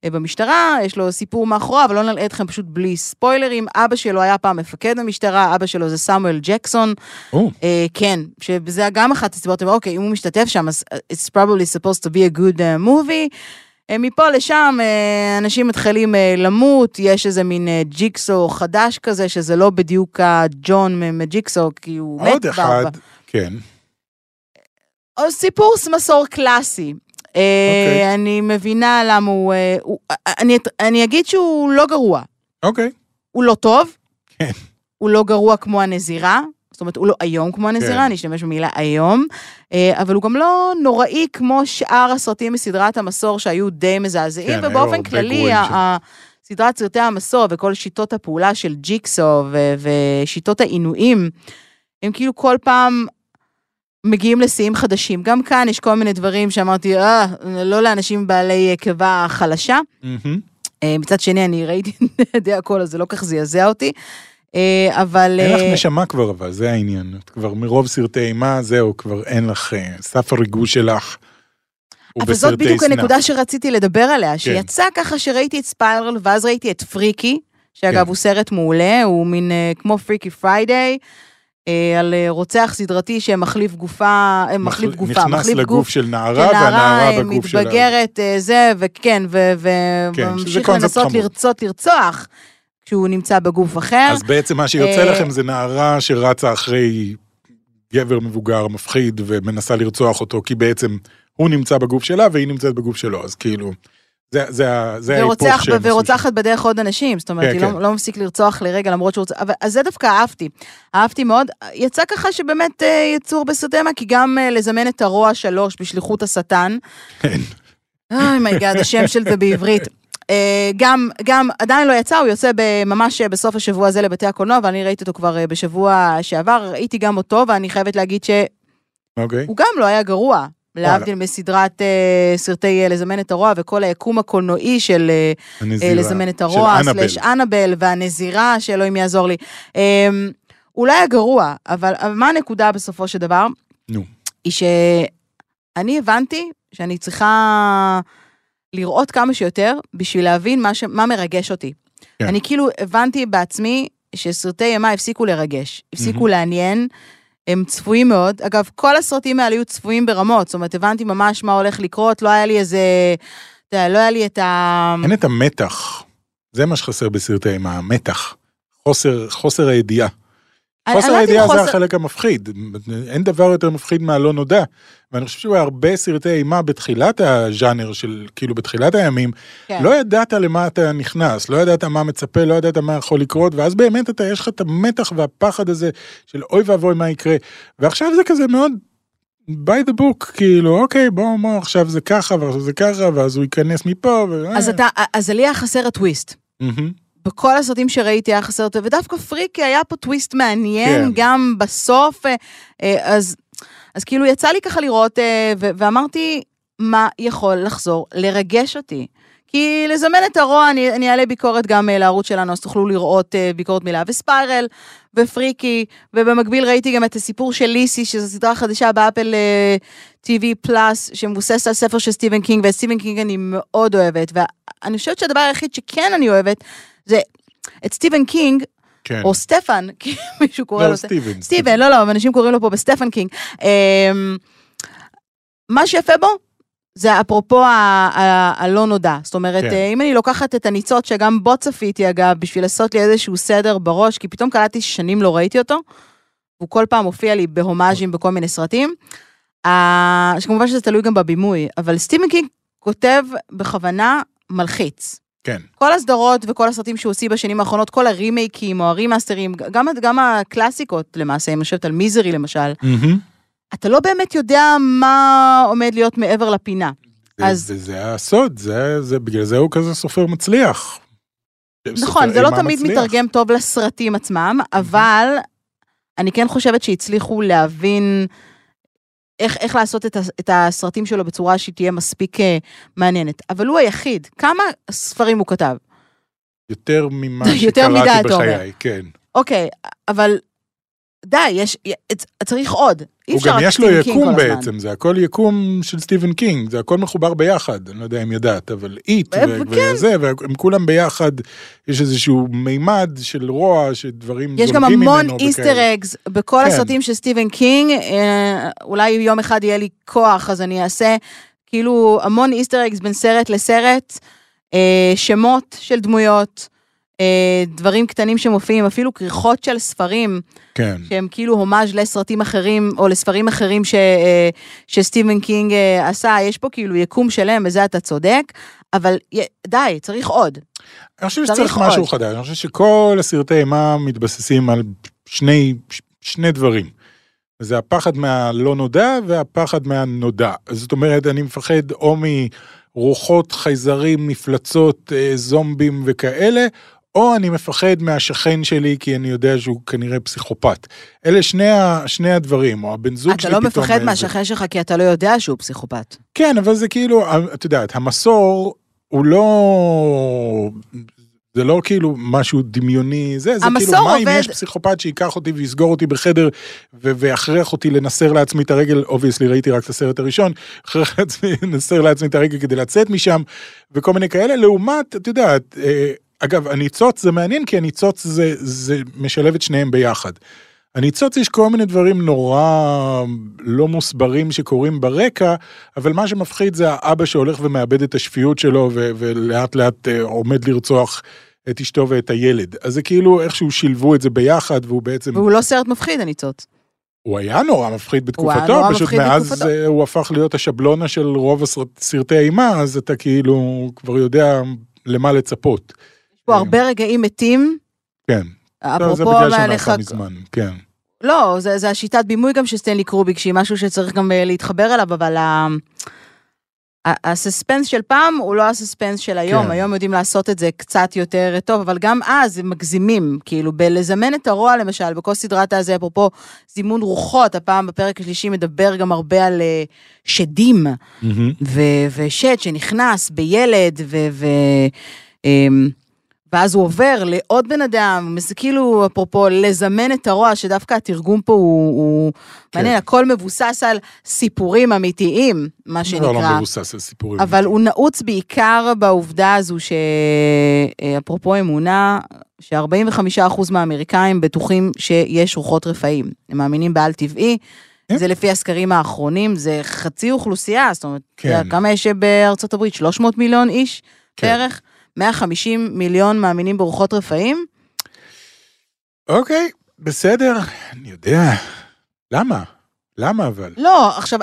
אה, במשטרה, יש לו סיפור מאחוריו, אבל לא נלאה אתכם פשוט בלי ספוילרים. אבא שלו היה פעם מפקד המשטרה, אבא שלו זה סמואל ג'קסון. Oh. אה, כן, שזה גם אחת הסיבות, אוקיי, אם הוא משתתף שם, אז uh, it's probably supposed to be a good uh, movie. מפה לשם אנשים מתחילים למות, יש איזה מין ג'יקסו חדש כזה, שזה לא בדיוק הג'ון מג'יקסו, כי הוא מת. עוד אחד, כן. או סיפור מסור קלאסי. אוקיי. אני מבינה למה הוא... אה, הוא אני, אני אגיד שהוא לא גרוע. אוקיי. Okay. הוא לא טוב. כן. הוא לא גרוע כמו הנזירה. זאת אומרת, הוא לא איום כמו הנזירה, כן. אני אשתמש במילה איום, אה, אבל הוא גם לא נוראי כמו שאר הסרטים מסדרת המסור שהיו די מזעזעים, כן, ובאופן כללי, סדרת סרטי המסור וכל שיטות הפעולה של ג'יקסו ושיטות העינויים, הם כאילו כל פעם מגיעים לשיאים חדשים. גם כאן יש כל מיני דברים שאמרתי, אה, לא לאנשים בעלי קיבה חלשה. Mm-hmm. מצד שני, אני ראיתי את זה הכל, אז זה לא כך זעזע אותי. אה, אבל... אין לך אה, נשמה כבר, אבל זה העניין. את כבר מרוב סרטי אימה, זהו, כבר אין לך, סף הריגוש שלך. אבל זאת בדיוק snap. הנקודה שרציתי לדבר עליה, כן. שיצא ככה שראיתי את Spiral, ואז ראיתי את Freaky, שאגב כן. הוא סרט מעולה, הוא מין כמו Freaky Friday. אה, על אה, רוצח סדרתי שמחליף גופה, אה, מחליף גופה, נכנס מחליף לגוף גוף של נערה, והנערה בגוף שלה. מתבגרת, זה, וכן, וממשיך כן, לנסות לרצות לרצוח. כשהוא נמצא בגוף אחר. אז בעצם מה שיוצא לכם זה נערה שרצה אחרי גבר מבוגר מפחיד ומנסה לרצוח אותו, כי בעצם הוא נמצא בגוף שלה והיא נמצאת בגוף שלו, אז כאילו... זה, זה, זה ההיפוך שהם ורוצחת בדרך עוד אנשים, זאת אומרת, כן, היא לא- כן. לא, לא מפסיק לרצוח לרגע למרות שהוא רוצה, אבל אז זה דווקא אהבתי. אהבתי מאוד. יצא ככה שבאמת אה, יצור בסרט אימה, כי גם אה, לזמן את הרוע שלוש בשליחות השטן. כן. Oh my God, השם של זה בעברית. אה, גם, גם, עדיין לא יצא, הוא יוצא ממש בסוף השבוע הזה לבתי הקולנוע, ואני ראיתי אותו כבר בשבוע שעבר, ראיתי גם אותו, ואני חייבת להגיד שהוא אוקיי. גם לא היה גרוע. להבדיל מסדרת uh, סרטי uh, לזמן את הרוע וכל היקום הקולנועי של uh, הנזירה, uh, לזמן את הרוע, סלש אנבל והנזירה, שאלוהים יעזור לי. Um, אולי הגרוע, אבל, אבל מה הנקודה בסופו של דבר? נו. היא שאני הבנתי שאני צריכה לראות כמה שיותר בשביל להבין מה, ש... מה מרגש אותי. כן. אני כאילו הבנתי בעצמי שסרטי אימה הפסיקו לרגש, הפסיקו mm-hmm. לעניין. הם צפויים מאוד. אגב, כל הסרטים האלה היו צפויים ברמות, זאת אומרת, הבנתי ממש מה הולך לקרות, לא היה לי איזה... אתה יודע, לא היה לי את ה... אין את המתח. זה מה שחסר בסרטי אימה, המתח. חוסר, חוסר הידיעה. חוסר לא הידיעה זה החלק המפחיד. אין דבר יותר מפחיד מהלא נודע. ואני חושב שהוא הרבה סרטי אימה בתחילת הז'אנר של, כאילו בתחילת הימים, כן. לא ידעת למה אתה נכנס, לא ידעת מה מצפה, לא ידעת מה יכול לקרות, ואז באמת אתה, יש לך את המתח והפחד הזה של אוי ואבוי מה יקרה. ועכשיו זה כזה מאוד by the book, כאילו, אוקיי, בוא, בוא, עכשיו זה ככה, ועכשיו זה ככה, ואז הוא ייכנס מפה, ו... אז אתה, אז לי היה חסר הטוויסט. בכל הסרטים שראיתי היה חסר אותו, ודווקא פריקי היה פה טוויסט מעניין, כן. גם בסוף, אה, אה, אז, אז כאילו יצא לי ככה לראות, אה, ו- ואמרתי, מה יכול לחזור לרגש אותי? כי לזמן את הרוע, אני, אני אעלה ביקורת גם לערוץ שלנו, אז תוכלו לראות ביקורת מילה, וספיירל, ו Freaky, ובמקביל ראיתי גם את הסיפור של ליסי, שזו סדרה חדשה ב Apple TV Plus, שמבוססת על ספר של סטיבן קינג, ואת סטיבן קינג אני מאוד אוהבת, ואני חושבת שהדבר היחיד שכן אני אוהבת, זה את סטיבן קינג, כן. או סטפן, כי מישהו קורא לא, לו... סטיבן. סטיבן, לא, לא, אנשים קוראים לו פה בסטפן קינג. אמ, מה שיפה בו, זה אפרופו הלא נודע. זאת אומרת, כן. אם אני לוקחת את הניצוץ, שגם בו צפיתי אגב, בשביל לעשות לי איזשהו סדר בראש, כי פתאום קלטתי ששנים לא ראיתי אותו, הוא כל פעם מופיע לי בהומאז'ים בכל מיני סרטים, שכמובן שזה תלוי גם בבימוי, אבל סטיבן קינג כותב בכוונה מלחיץ. כן. כל הסדרות וכל הסרטים שהוא הוציא בשנים האחרונות, כל הרימייקים או הרימאסטרים, גם, גם הקלאסיקות למעשה, אם אני חושבת על Misery למשל, מהמם. אתה לא באמת יודע מה עומד להיות מעבר לפינה. זה- אז- וזה הסוד, זה, זה, בגלל זה הוא כזה סופר מצליח. נכון, זה לא תמיד מצליח. מתרגם טוב לסרטים עצמם, אבל אני כן חושבת שהצליחו להבין איך, איך לעשות את, ה- את הסרטים שלו בצורה שהיא תהיה מספיק אה, מעניינת. אבל הוא היחיד. כמה ספרים הוא כתב? יותר ממה שקראתי. בחיי, כן. אוקיי, אבל די, יש, צריך עוד. אי הוא אפשר גם רק יש לו סטיבן קינג יקום כל הזמן. בעצם, זה הכל יקום של סטיבן קינג, זה הכל מחובר ביחד, אני לא יודע אם ידעת, אבל It כן. וזה, והם כולם ביחד, יש איזשהו מימד של רוע, שדברים יש גם המון Easter. eggs בכל כן. הסרטים של סטיבן קינג, אה, אולי יום אחד יהיה לי כוח, אז אני אעשה כאילו המון Easter eggs בין סרט לסרט, אה, שמות של דמויות, דברים קטנים שמופיעים, אפילו כריכות של ספרים, כן. שהם כאילו הומאז' לסרטים אחרים, או לספרים אחרים ש, אה, שסטיבן קינג אה, עשה, יש פה כאילו יקום שלם, בזה אתה צודק, אבל די, צריך עוד. אני חושב צריך שצריך עוד. משהו חדש, אני חושב שכל הסרטי אימה מתבססים על שני, שני דברים. זה הפחד מהלא נודע והפחד מהנודע. זאת אומרת, אני מפחד או מרוחות, חייזרים, מפלצות, אה, זומבים וכאלה, או אני מפחד מהשכן שלי כי אני יודע שהוא כנראה פסיכופת. אלה שני, ה- שני הדברים, או הבן זוג אתה שלי לא פתאום... מפחד איזה- מהשכן שלך כי אתה לא יודע שהוא פסיכופת. כן, אבל זה כאילו, את יודעת, המסור הוא לא... זה לא כאילו משהו דמיוני, זה, זה כאילו, מה אם עובד- יש פסיכופת שייקח אותי ויסגור אותי בחדר ו- ויכריח אותי לנסר לעצמי את הרגל, obviously ראיתי רק את הסרט הראשון, לנסר לעצמי את הרגל כדי לצאת משם, וכל מיני כאלה, לעומת, את יודעת, אה, אגב, הניצוץ זה מעניין, כי הניצוץ זה, זה משלב את שניהם ביחד. הניצוץ יש כל מיני דברים נורא לא מוסברים שקורים ברקע, אבל מה שמפחיד זה האבא שהולך ומאבד את השפיות שלו ו- ולאט לאט אה, עומד לרצוח את אשתו ואת הילד. אז זה כאילו איכשהו שילבו את זה ביחד והוא בעצם, והוא לא סרט מפחיד, הניצוץ. הוא היה נורא מפחיד הוא היה בתקופתו, נורא פשוט מאז בתקופתו. אה, הוא הפך להיות השבלונה של רוב הסרט- סרטי האימה, אז אתה כאילו כבר יודע למה לצפות. פה הרבה רגעים מתים, כן. לא, זה אפרופו בגלל מה לך... שנעשה מזמן, כן. לא, זה, זה השיטת בימוי גם של סטנלי קרוביק, שהיא משהו שצריך גם אה, להתחבר אליו, אבל ה- הסספנס של פעם הוא לא הסספנס של היום, כן. היום יודעים לעשות את זה קצת יותר טוב, אבל גם אז הם מגזימים, כאילו בלזמן את הרוע למשל, בכל סדרת הזה, אפרופו זימון רוחות, הפעם בפרק השלישי מדבר גם הרבה על אה, שדים, מהמם. ו- ושד שנכנס בילד, ו... ו אמ, ואז הוא עובר לעוד בן אדם, זה כאילו, אפרופו, לזמן את הרוע, שדווקא התרגום פה הוא, הוא כן. מעניין, הכל מבוסס על סיפורים אמיתיים, מה זה לא שנקרא. מבוסס על סיפורים. אבל הוא נעוץ בעיקר בעובדה הזו שאפרופו אמונה, ש-45% מהאמריקאים בטוחים שיש רוחות רפאים. הם מאמינים בעל טבעי, כן. זה לפי הסקרים האחרונים, זה חצי אוכלוסייה, זאת אומרת, כן. כמה יש בארצות הברית? 300 מיליון איש כן. בערך? 150 מיליון מאמינים ברוחות רפאים? אוקיי, בסדר, אני יודע. למה? למה אבל? לא, עכשיו,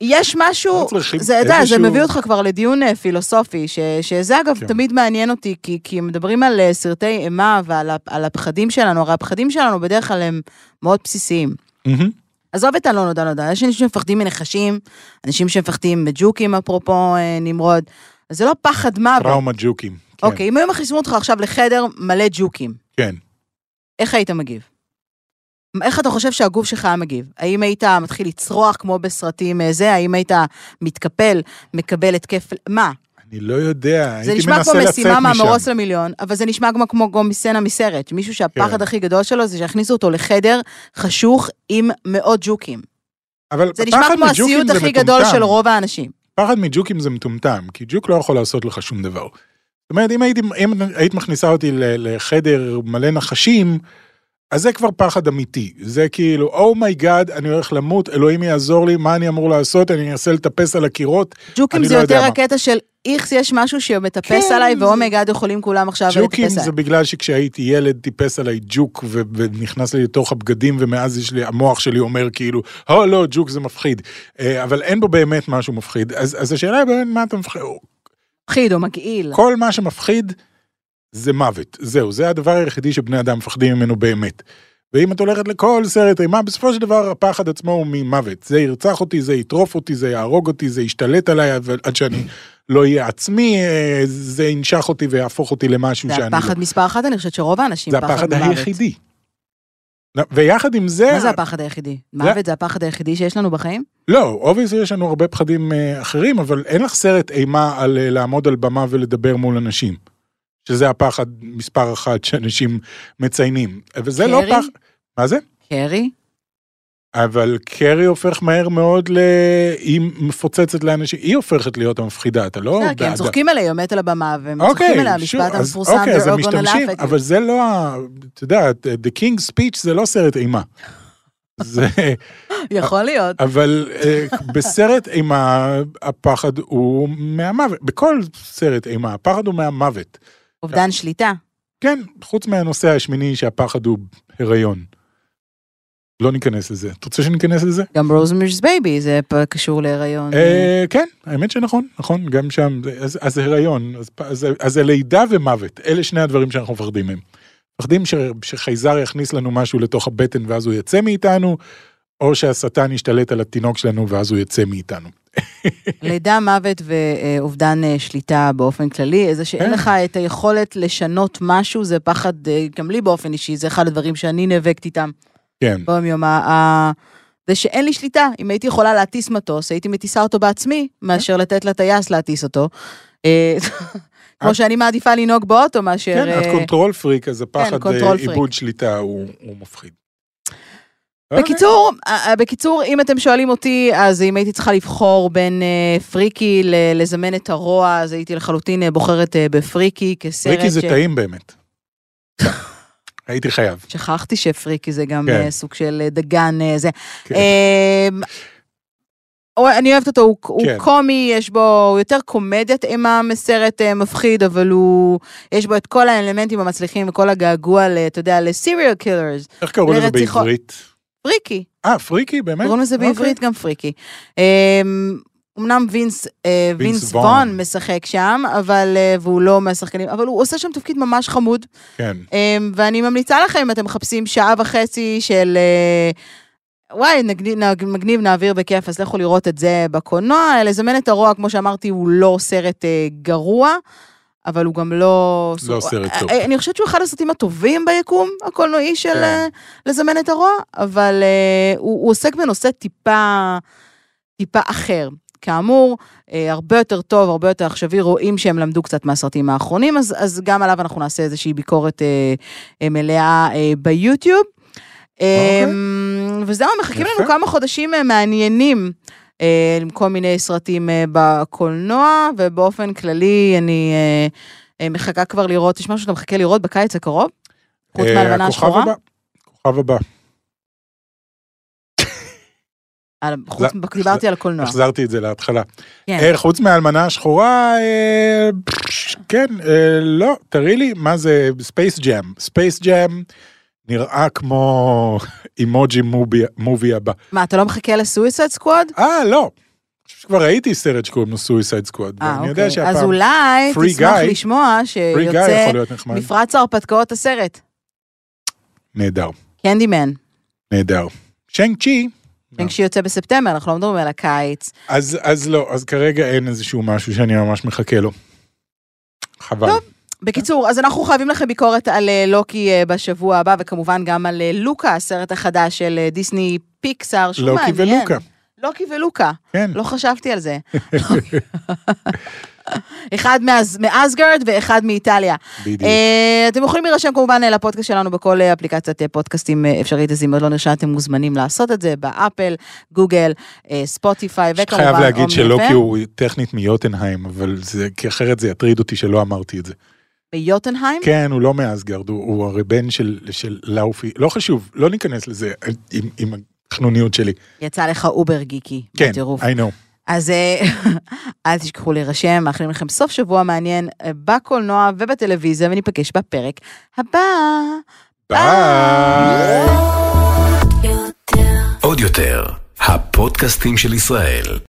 יש משהו, לא זה, אתה יודע, זה מביא אותך כבר לדיון אה, פילוסופי, ש, שזה אגב כן. תמיד מעניין אותי, כי, כי מדברים על אה, סרטי אימה ועל על הפחדים שלנו, הרי הפחדים שלנו בדרך כלל הם מאוד בסיסיים. עזוב את הלא נודע נודע, יש אנשים שמפחדים מנחשים, אנשים שמפחדים מג'וקים, אפרופו אה, נמרוד, אז זה לא פחד מוות. טראומה ג'וקים. כן, אוקיי, אם היו מכניסים אותך עכשיו לחדר מלא ג'וקים, כן. איך היית מגיב? איך אתה חושב שהגוף שלך היה מגיב? האם היית מתחיל לצרוח כמו בסרטים אה, זה? האם היית מתקפל, מקבל התקף... מה? אני לא יודע, זה הייתי נשמע מנסה כמו לצאת משימה משם. מהמרוץ למיליון, אבל זה נשמע כמו, כמו, כמו מסצנה מסרט. מישהו שהפחד כן. הכי גדול שלו זה שיכניסו אותו לחדר חשוך עם מאות ג'וקים. אבל זה נשמע כמו הסיוט זה הכי גדול מטומטם. של רוב האנשים. פחד מג'וקים זה מטומטם, כי ג'וק לא יכול לעשות לך שום דבר. זאת אומרת, אם, הייתי, אם היית מכניסה אותי לחדר מלא נחשים, אז זה כבר פחד אמיתי. זה כאילו, oh my god, אני הולך למות, אלוהים יעזור לי, מה אני אמור לעשות? אני אנסה לטפס על הקירות. ג'וקים אני זה לא יודע יותר מה. הקטע של איכס יש משהו שמטפס כן, עליי, זה- ו oh my god יכולים כולם עכשיו ג'וקים לטפס זה עליי. בגלל שכשהייתי ילד טיפס עליי ג'וק ו- ונכנס לי לתוך הבגדים ומאז יש לי, המוח שלי אומר כאילו, או לא, ג'וק זה מפחיד. אה, אבל אין בו באמת משהו מפחיד. אז, אז השאלה היא באמת מה אתה מפחיד. מפחיד או מגעיל. כל מה שמפחיד זה מוות. זהו, זה הדבר היחידי שבני אדם מפחדים ממנו באמת. ואם את הולכת לכל סרט אימה, בסופו של דבר הפחד עצמו הוא ממוות. זה ירצח אותי, זה יטרוף אותי, זה יהרוג אותי, זה ישתלט עליי עד שאני לא אהיה עצמי, אה, זה ינשך אותי ויהפוך אותי למשהו זה שאני לא. הפחד מספר אחת, אני חושבת שרוב האנשים זה פחד הפחד ממוות. היחידי. לא, ויחד עם זה... מה זה הפחד היחידי? מוות זה הפחד היחידי שיש לנו בחיים? לא, obviously יש לנו הרבה פחדים אה, אחרים, אבל אין לך סרט אימה על אה, לעמוד על במה ולדבר מול אנשים. שזה הפחד מספר אחת שאנשים מציינים. וזה לא קרי? פחד... מה זה? קרי? אבל קרי הופך מהר מאוד ל... היא מפוצצת לאנשים, היא הופכת להיות המפחידה, אתה לא... בסדר, כי הם. צוחקים עליה, היא עומדת על הבמה, והם אוקיי, צוחקים עליה, שוב, המשפט המפורסם, אוקיי, אז הם משתמשים. אבל זה לא ה... אתה יודע, The King's Speech זה לא סרט אימה. זה... יכול להיות. אבל אה, בסרט אימה, הפחד הוא מהמוות. בכל סרט אימה, הפחד הוא מהמוות. אובדן שליטה. כן, חוץ מהנושא השמיני שהפחד הוא הריון. לא ניכנס לזה. אתה רוצה שניכנס לזה? גם Rosemary's Baby, זה קשור להיריון. אה, כן, האמת שנכון, נכון, גם שם, אז- זה הריון, אז זה לידה ומוות, אלה שני הדברים שאנחנו מפחדים מהם. מפחדים שחייזר יכניס לנו משהו לתוך הבטן ואז הוא יצא מאיתנו, או שהשטן ישתלט על התינוק שלנו ואז הוא יצא מאיתנו. לידה, מוות ואובדן אה, שליטה באופן כללי, זה שאין כן. לך את היכולת לשנות משהו, זה פחד, אה, גם לי באופן אישי, זה אחד הדברים שאני נאבקת איתם כן, ביום יום. ה- ה- זה שאין לי שליטה, אם הייתי יכולה להטיס מטוס, הייתי מטיסה אותו בעצמי, מאשר לתת לטייס להטיס אותו. אה, כמו שאני מעדיפה לנהוג באוטו מאשר... כן, את control freak, אז הפחד פריק. איבוד שליטה הוא מפחיד. אוקיי. בקיצור, אה, בקיצור, אם אתם שואלים אותי, אז אם הייתי צריכה לבחור בין אה, Freaky ל- לזמן את הרוע, אז הייתי לחלוטין אה, בוחרת אה, ב Freaky כסרט Freaky זה טעים באמת. הייתי חייב. שכחתי ש Freaky זה גם כן. אה, סוג של אה, דגן אה, זה. כן. אמ, אני אוהבת אותו, הוא, הוא כן. קומי, יש בו הוא יותר קומדיית אימה מסרט אה, מפחיד, אבל הוא, יש בו את כל האלמנטים המצליחים וכל הגעגוע, אתה יודע, ל serial killers. איך קראו לזה. בעברית? Freaky, אה, Freaky, באמת? קוראים לזה אוקיי. בעברית גם Freaky. אמ, אמנם וינס, אה, וינס וון. משחק שם, אבל, אה, והוא לא מהשחקנים, אבל הוא עושה שם תפקיד ממש חמוד. כן. אמ, ואני ממליצה לכם, אם אתם מחפשים שעה וחצי של... אה, וואי, נגניב, נג- מגניב, נעביר בכיף, אז לכו לראות את זה בקולנוע. לזמן את הרוע, כמו שאמרתי, הוא לא סרט גרוע, אבל הוא גם לא... לא סרט טוב. אה, אני חושבת שהוא אחד הסרטים הטובים ביקום הקולנועי של כן. אה, לזמן את הרוע, אבל אה, הוא, הוא עוסק בנושא טיפה, טיפה אחר. כאמור, אה, הרבה יותר טוב, הרבה יותר עכשווי, רואים שהם למדו קצת מהסרטים האחרונים, אז, אז גם עליו אנחנו נעשה איזושהי ביקורת אה, אה, מלאה אה, ביוטיוב. אה, וזהו, מחכים אוקיי. יפה. לנו כמה חודשים אה, מעניינים. אה, עם כל מיני סרטים אה, בקולנוע, ובאופן כללי אני אה, מחכה כבר לראות, יש משהו שאתה מחכה לראות בקיץ הקרוב? חוץ מהלבנה השחורה? כוכב הבא. חוץ, דיברתי על הקולנוע. החזרתי את זה להתחלה. כן. חוץ מהאלמנה השחורה, כן, לא, תראי לי, מה זה Space Jam. Space Jam נראה כמו Emoji Movie- Movie הבא. מה, אתה לא מחכה ל Suicide Squad? אה, לא. שכבר ראיתי סרט שקוראים לו Suicide Squad. אה, אוקיי. אז שהפעם אולי Free תשמח Guy- לשמוע שיוצא. מפרץ ההרפתקאות הסרט. נהדר, Candyman. נהדר. Shang-Chi, שיוצא בספטמבר, אנחנו לא מדברים על הקיץ. אז, אז לא, אז כרגע אין איזשהו משהו שאני ממש מחכה לו. חבל. טוב. בקיצור, אז אנחנו חייבים לכם ביקורת על אה, לוקי אה, בשבוע הבא, וכמובן גם על אה, לוקה, הסרט החדש של דיסני פיקסאר, שהוא לוקי מעניין. ולוקה. לוקי ולוקה, כן. לא חשבתי על זה. אחד מאז- מאסגרד ואחד מאיטליה. בדיוק. אתם יכולים להירשם כמובן לפודקאסט שלנו בכל אפליקציית פודקאסטים אפשרית, אז אם עוד לא נרשמתם מוזמנים לעשות את זה באפל, גוגל, ספוטיפיי וכמובן חייב להגיד שלוקי. הוא טכנית מיוטנהיים, אבל זה, כי אחרת זה יטריד אותי שלא אמרתי את זה. ביוטנהיים? כן, הוא לא מאסגרד, הוא, הוא הרי בן של, של לאופי, לא חשוב, לא ניכנס לזה עם, עם החנוניות שלי. יצא לך over geeky. כן, בטירוף. I know. אז אה, אל תשכחו להירשם, מאחלים לכם סוף שבוע מעניין אה, בקולנוע ובטלוויזיה, וניפגש בפרק הבא. ביי. עוד יותר, הפודקאסטים של ישראל.